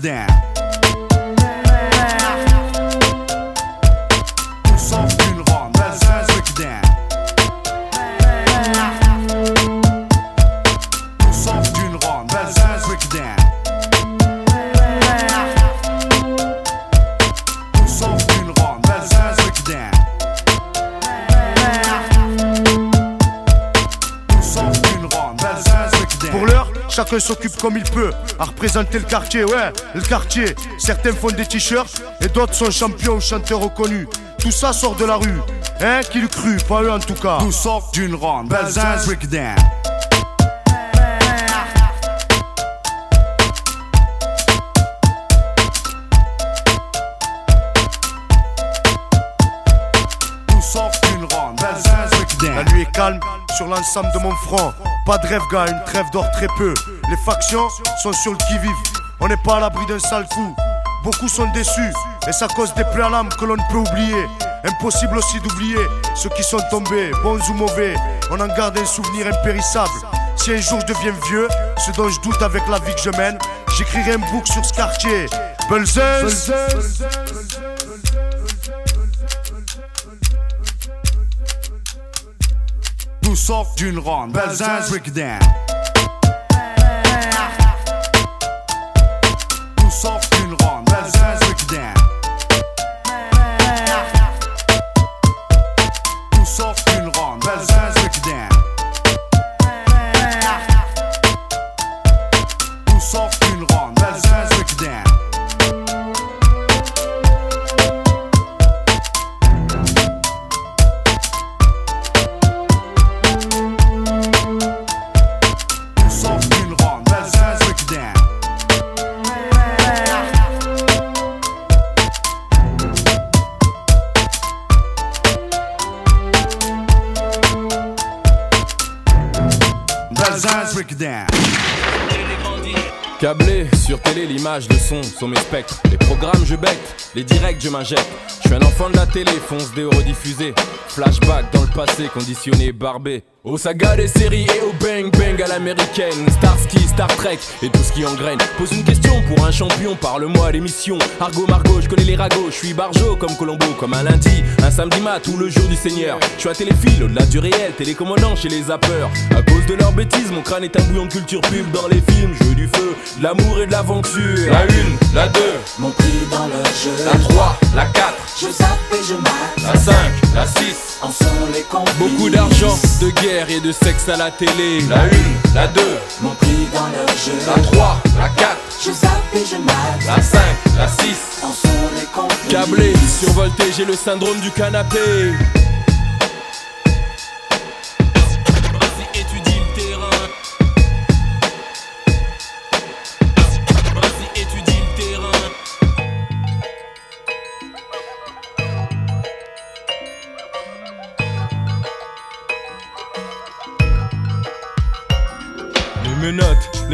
chacun s'occupe comme il peut à représenter le quartier, ouais, le quartier. Certains font des t-shirts et d'autres sont champions ou chanteurs reconnus. Tout ça sort de la rue, hein, qui le cru, pas eux en tout cas. D'où sort d'une ronde, Belzins break down. D'où sort d'une ronde, Belzins break down. La nuit est calme sur l'ensemble de mon front. Pas de rêve, gars, une trêve d'or très peu. Les factions sont sur le qui-vive. On n'est pas à l'abri d'un sale coup. Beaucoup sont déçus, et ça cause des l'âme que l'on ne peut oublier. Impossible aussi d'oublier ceux qui sont tombés, bons ou mauvais. On en garde un souvenir impérissable. Si un jour je deviens vieux, ce dont je doute avec la vie que je mène, j'écrirai un book sur ce quartier. D'où sort d'une ronde, Belzins break sont mes spectres. Les programmes, je becte, les directs, je m'injecte. Je suis un enfant de la télé, fonce des rediffusés. Flashback dans le passé, conditionné, barbé. Aux sagas des séries et au bang bang à l'américaine Starsky, Star Trek et tout ce qui engraine Pose une question pour un champion, parle-moi l'émission Argo Margot, je connais les ragots, je suis barjo comme Colombo Comme un lundi, un samedi mat ou le jour du Seigneur Je suis à téléphile, au-delà du réel, télécommandant chez les zappeurs À cause de leurs bêtises, mon crâne est un bouillon de culture pub Dans les films, jeu du feu, de l'amour et de l'aventure La une, la deux, Mon prix dans leur jeu. La 3, la 4, Je zappe et je mate. la 5, la 6 En sont les complices. Beaucoup d'argent, de guerre et de sexe à la télé La une, la 2, Mon prix dans leur jeu. la 3, la 4 Je zappe et je mate. La 5, la 6 En sont les complices. Câblé, survolté, j'ai le syndrome du canapé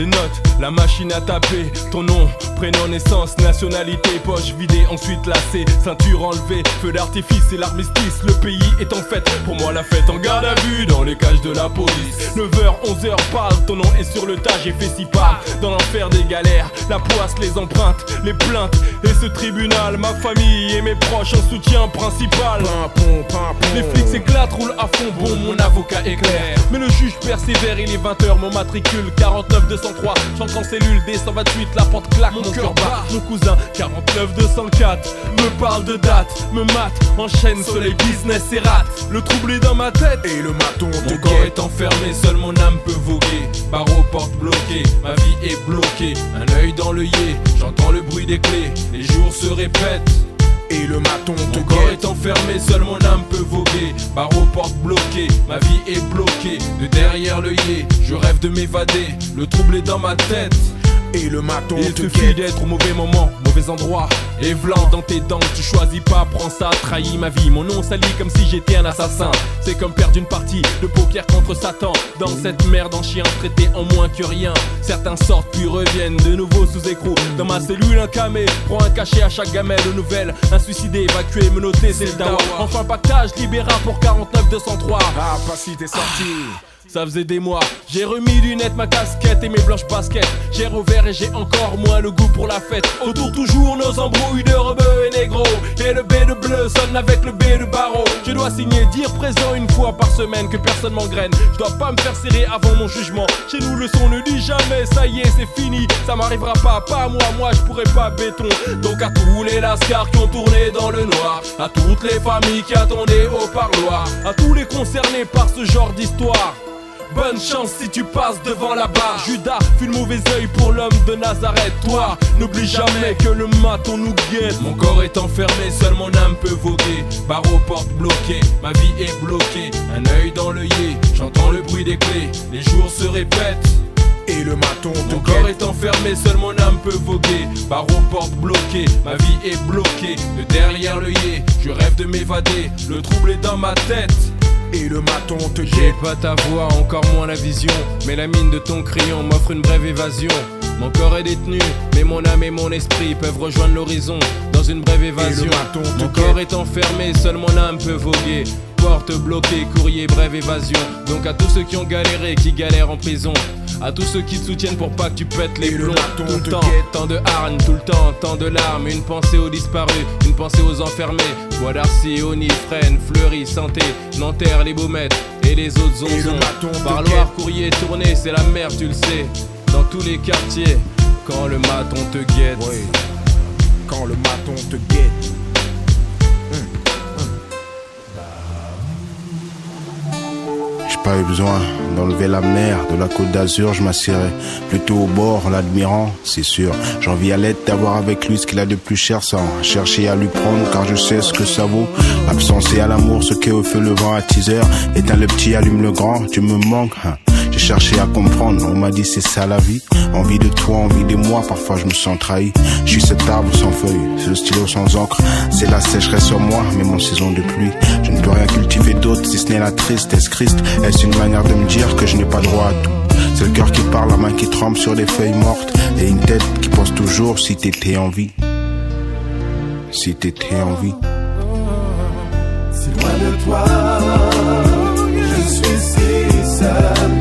les notes, la machine à taper Ton nom, prénom, naissance, nationalité Poche vidée, ensuite lacée Ceinture enlevée, feu d'artifice et l'armistice Le pays est en fête, pour moi la fête en garde à vue Dans les cages de la police. 9h, 11h, parle, ton nom est sur le tas J'ai fait si pas dans l'enfer des galères. La poisse, les empreintes, les plaintes Et ce tribunal, ma famille et mes proches En soutien principal. Les flics s'éclatent, roulent à fond Bon, mon avocat est clair. Mais le juge persévère, il est 20h, mon matricule 49 203, j'entre en cellule D128, la porte claque, mon, cœur bat. Mon cousin 49 204 me parle de date, me mate, enchaîne soleil business et rate. Le trouble est dans ma tête et le maton Mon corps est enfermé, seule mon âme peut voguer. Barreau, porte bloquée, ma vie est bloquée. Un œil dans l'œillet, j'entends le bruit des clés. Les jours se répètent et le maton Mon corps est enfermé, seule mon âme peut voguer. Barreau, porte bloquée, ma vie est bloquée. De derrière l'œillet, je rêve de m'évader. Le trouble est dans ma tête et le maton Il suffit d'être au mauvais moment, mauvais endroit. Et blanc dans tes dents, tu choisis pas, prends ça, trahis ma vie. Mon nom sali comme si j'étais un assassin. C'est comme perdre une partie de poker contre Satan. Dans cette merde en chien traité en moins que rien. Certains sortent puis reviennent de nouveau sous écrou. Dans ma cellule un camé, prends un cachet à chaque gamelle nouvelle Un suicidé, évacué, menotté, c'est le dawa. Enfin pactage, libéra pour 49 203 Ah pas si t'es sorti ça faisait des mois, j'ai remis lunettes, ma casquette et mes blanches baskets. J'ai revers et j'ai encore moins le goût pour la fête. Autour toujours nos embrouilles de rebeux et négro. Et le B de bleu sonne avec le B de barreau. Je dois signer, dire présent une fois par semaine que personne m'engraine. Je dois pas me faire serrer avant mon jugement. Chez nous le son ne dit jamais, ça y est, c'est fini. Ça m'arrivera pas, pas moi, moi je pourrais pas béton. Donc à tous les lascars qui ont tourné dans le noir, à toutes les familles qui attendaient au parloir, à tous les concernés par ce genre d'histoire. Bonne chance si tu passes devant la barre. Judas fut le mauvais œil pour l'homme de Nazareth. Toi, n'oublie jamais que le maton nous guette. Mon corps est enfermé, seule mon âme peut voguer. Barreau porte bloquée, ma vie est bloquée. Un œil dans l'œillet, j'entends le bruit des clés. Les jours se répètent. Et le maton Mon corps est enfermé, seule mon âme peut voguer. Barreau porte bloquée, ma vie est bloquée. De derrière l'œillet, je rêve de m'évader. Le trouble est dans ma tête et le maton te J'ai pas ta voix, encore moins la vision Mais la mine de ton crayon m'offre une brève évasion mon corps est détenu, mais mon âme et mon esprit peuvent rejoindre l'horizon dans une brève évasion. Mon corps est enfermé, seule mon âme peut voguer. Porte bloquée, courrier, brève évasion. Donc à tous ceux qui ont galéré, qui galèrent en prison. À tous ceux qui te soutiennent pour pas que tu pètes les plombs. Tout le temps, tant de hargne, tout le temps, tant de larmes. Une pensée aux disparus, une pensée aux enfermés. Bois d'Arcy, Oni, Fresnes, Fleury, Santé Nanterre, les Baumettes et les autres zonzons Parloir, courrier, tourné, c'est la merde, tu le sais. Dans tous les quartiers, quand le maton te guette. Quand le maton te guette pas eu besoin d'enlever la mer de la côte d'Azur, je m'assierai plutôt au bord l'admirant, c'est sûr. J'envie à l'aide d'avoir avec lui ce qu'il a de plus cher sans chercher à lui prendre car je sais ce que ça vaut. L'absence et à l'amour, ce qu'est au feu le vent à teaser. Éteins le petit, allume le grand, tu me manques. hein. Cherché à comprendre, on m'a dit c'est ça la vie. Envie de toi, envie de moi, parfois je me sens trahi. Je suis cet arbre sans feuilles, ce stylo sans encre. C'est la sécheresse sur moi, même en saison de pluie. Je ne peux rien cultiver d'autre si ce n'est la tristesse. Christ, est-ce une manière de me dire que je n'ai pas droit à tout? C'est le cœur qui parle, la main qui tremble sur les feuilles mortes. Et une tête qui pense toujours si t'étais en vie. Si t'étais en vie. Si loin de toi, je suis si seul,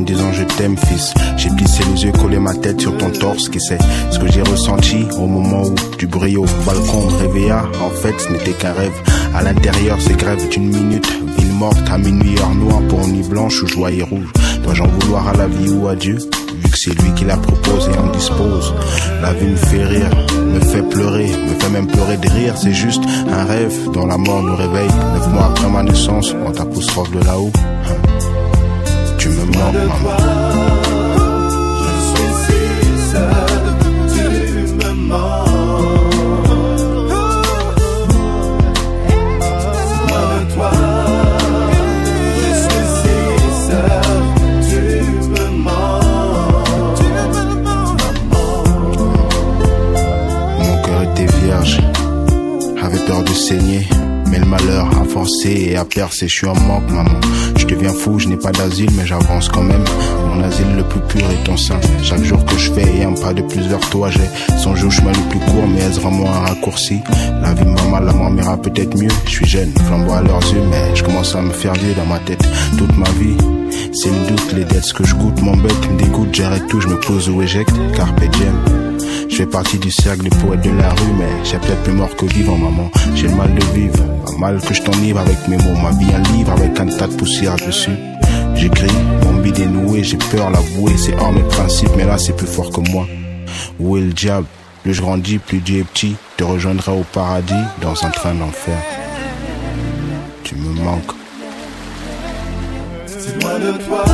me disant je t'aime fils. J'ai plissé les yeux, collé ma tête sur ton torse, qui c'est ce que j'ai ressenti au moment où du bruit au balcon réveilla. En fait, ce n'était qu'un rêve. À l'intérieur, c'est grève d'une minute. Ville morte à minuit, heure noire pour nuit blanche ou joie et rouge. Dois-je en vouloir à la vie ou à Dieu? Vu que c'est lui qui la propose et en dispose. La vie me fait rire, me fait pleurer, me fait même pleurer de rire. C'est juste un rêve dont la mort nous réveille. Neuf mois après ma naissance, on t'apostrophe de là-haut. Tu me manques, maman. Je suis si seul, tu me manques. Loin Mon. Mais le malheur a forcé et a percé, je suis en manque, maman. Je deviens fou, je n'ai pas d'asile, mais j'avance quand même. Mon asile le plus pur est ton sein. Chaque jour que je fais et un pas de plus vers toi, j'ai songé au chemin le plus court, mais est-ce vraiment un raccourci? La vie m'a mal, la mort m'ira peut-être mieux. Je suis jeune, flamboie à leurs yeux, mais je commence à me faire vieux dans ma tête. Toute ma vie, c'est le doute, les dettes, ce que je goûte m'embête, me dégoûte, j'arrête tout, je me pose ou éjecte, carpe diem. Je fais partie du cercle des poètes de la rue, mais j'ai peut-être plus mort que vivant, maman. J'ai le mal de vivre, pas mal que je t'enivre avec mes mots. Ma vie un livre avec un tas de poussière dessus. J'écris, mon bide dénoué, j'ai peur l'avouer, c'est hors mes principes, mais là c'est plus fort que moi. Où est le diable? Plus je grandis, plus Dieu est petit. Te rejoindrai au paradis dans un train d'enfer. Tu me manques. Si loin de toi,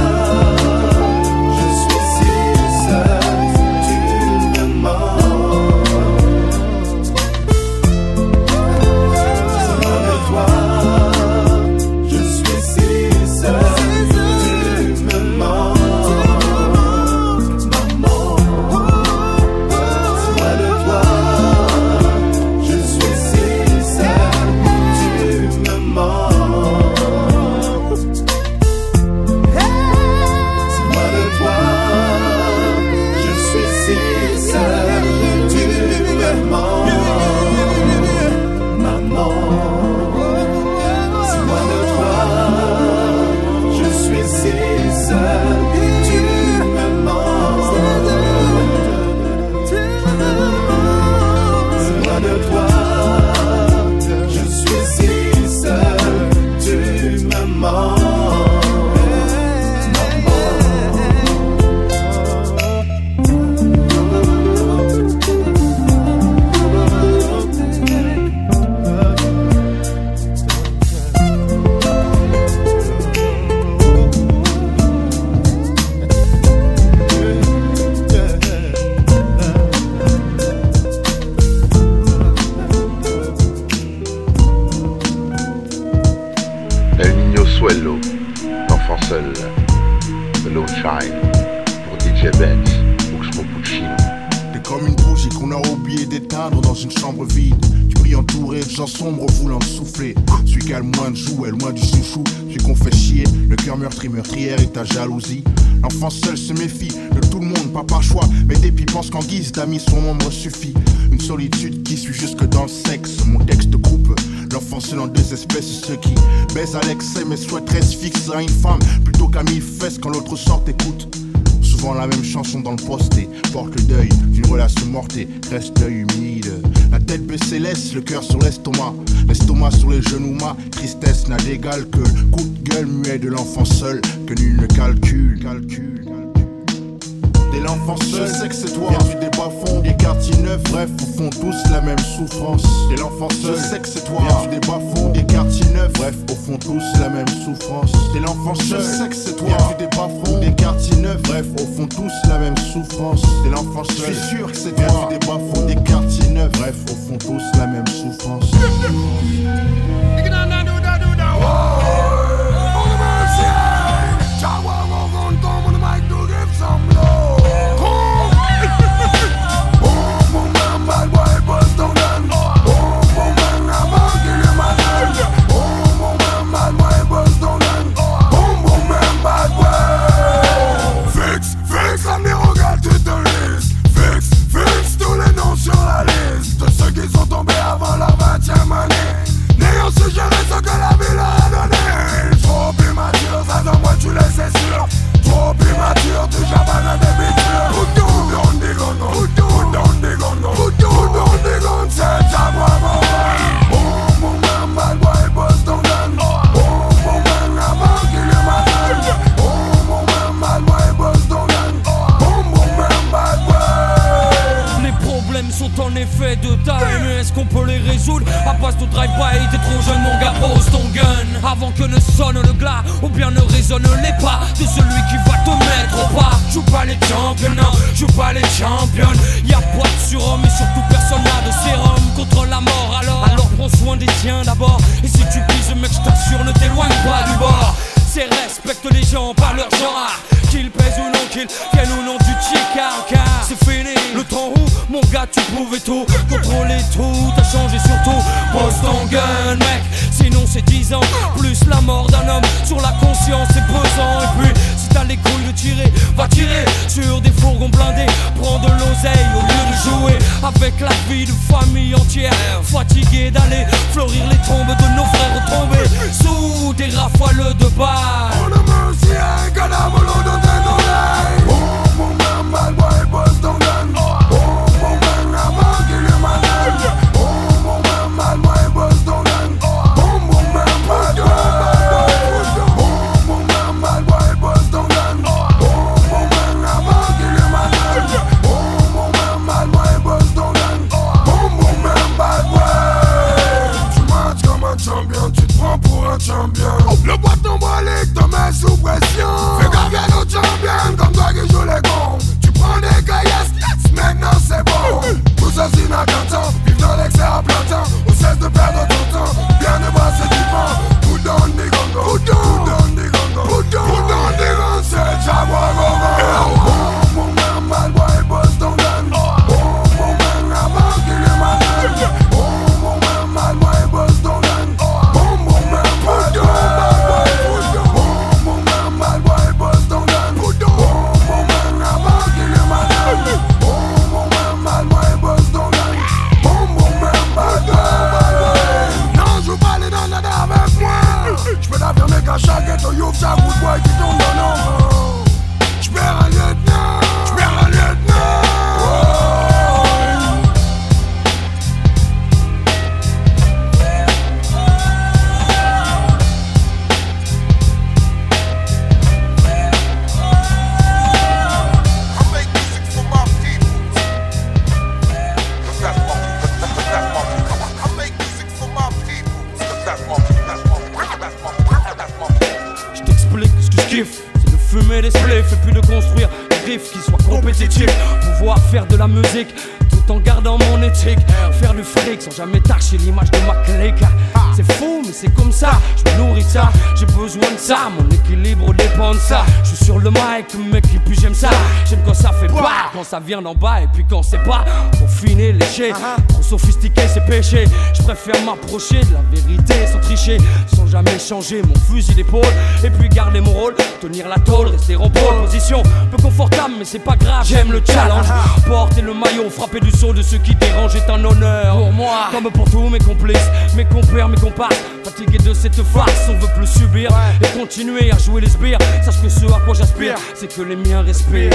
ça, mon équilibre dépend de ça. Je suis sur le mic, mec, et puis j'aime ça. J'aime quand ça fait pas, quand ça vient d'en bas, et puis quand c'est pas. Pour finir léché, trop sophistiqué, c'est péché. Je préfère m'approcher de la vérité sans tricher, sans jamais changer mon fusil d'épaule. Et puis garder mon rôle, tenir la tôle, rester en pole position. Peu confortable, mais c'est pas grave, j'aime le challenge. Porter le maillot, frapper du saut de ceux qui dérangent est un honneur. Pour moi, comme pour tous mes complices, mes compères, mes comparses. Fatigué de cette farce, on veut plus subir et continuer à jouer les sbires. Sache que ce à quoi j'aspire, c'est que les miens respirent.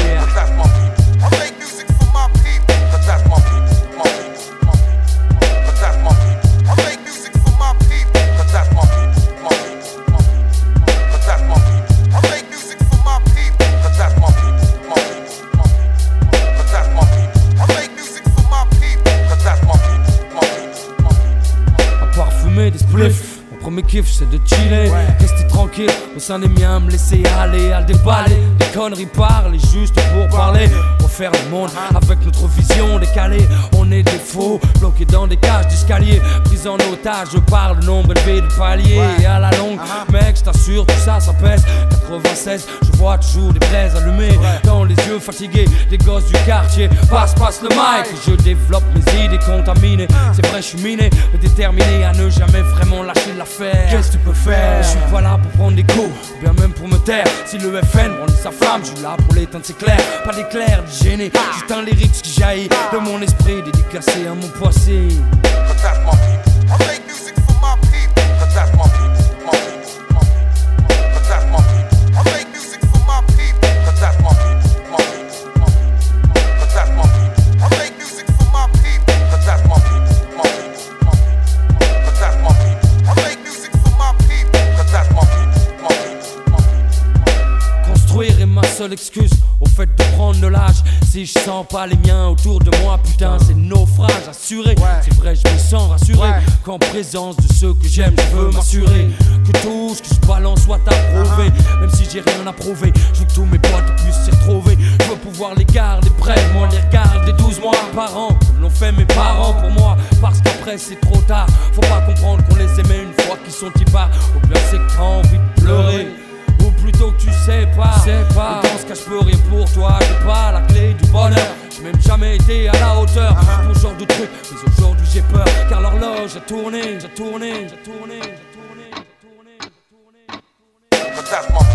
Mon premier kiff c'est de chiller, rester tranquille au sein des miens, me laisser aller à déballer. Des conneries parler juste pour parler. Refaire le monde avec notre vision décalée. On est des faux, bloqués dans des cages d'escalier. Pris en otage, je parle de nombre élevé de paliers. Et à la longue, mec, je t'assure, tout ça, ça pèse. 96, je vois toujours des braises allumées dans les yeux fatigués des gosses du quartier. Passe, passe le mic, je développe mes idées contaminées. C'est vrai, je suis miné, mais déterminé à ne jamais vraiment lâcher l'affaire. Qu'est-ce que tu peux faire? Je suis pas là pour prendre des coups, ou bien même pour me taire. Si le FN brandit sa flamme, je suis là pour l'éteindre, c'est clair. Pas d'éclair, de gêner, juste un lyrics qui jaillit de mon esprit, dédicacé à mon passé. Excuse au fait de prendre de l'âge. Si je sens pas les miens autour de moi, putain, c'est naufrage assuré. C'est vrai, je me sens rassuré qu'en présence de ceux que j'aime, je veux m'assurer que tout ce que je balance soit approuvé. Même si j'ai rien à prouver, je veux que tous mes potes puissent s'y retrouver. Je veux pouvoir les garder près, moi les regarder 12 mois par an, comme l'ont fait mes parents pour moi. Parce qu'après c'est trop tard, faut pas comprendre qu'on les aimait une fois qu'ils sont y pas. Au pire, c'est que t'as envie de pleurer plutôt que tu sais pas, On pense que je peux rien pour toi, j'ai pas la clé du bonheur. J'ai même jamais été à la hauteur. Pour uh genre de truc, mais aujourd'hui j'ai peur. Car l'horloge a tourné, j'ai tourné, j'ai tourné, j'ai tourné, j'ai tourné, j'ai tourné.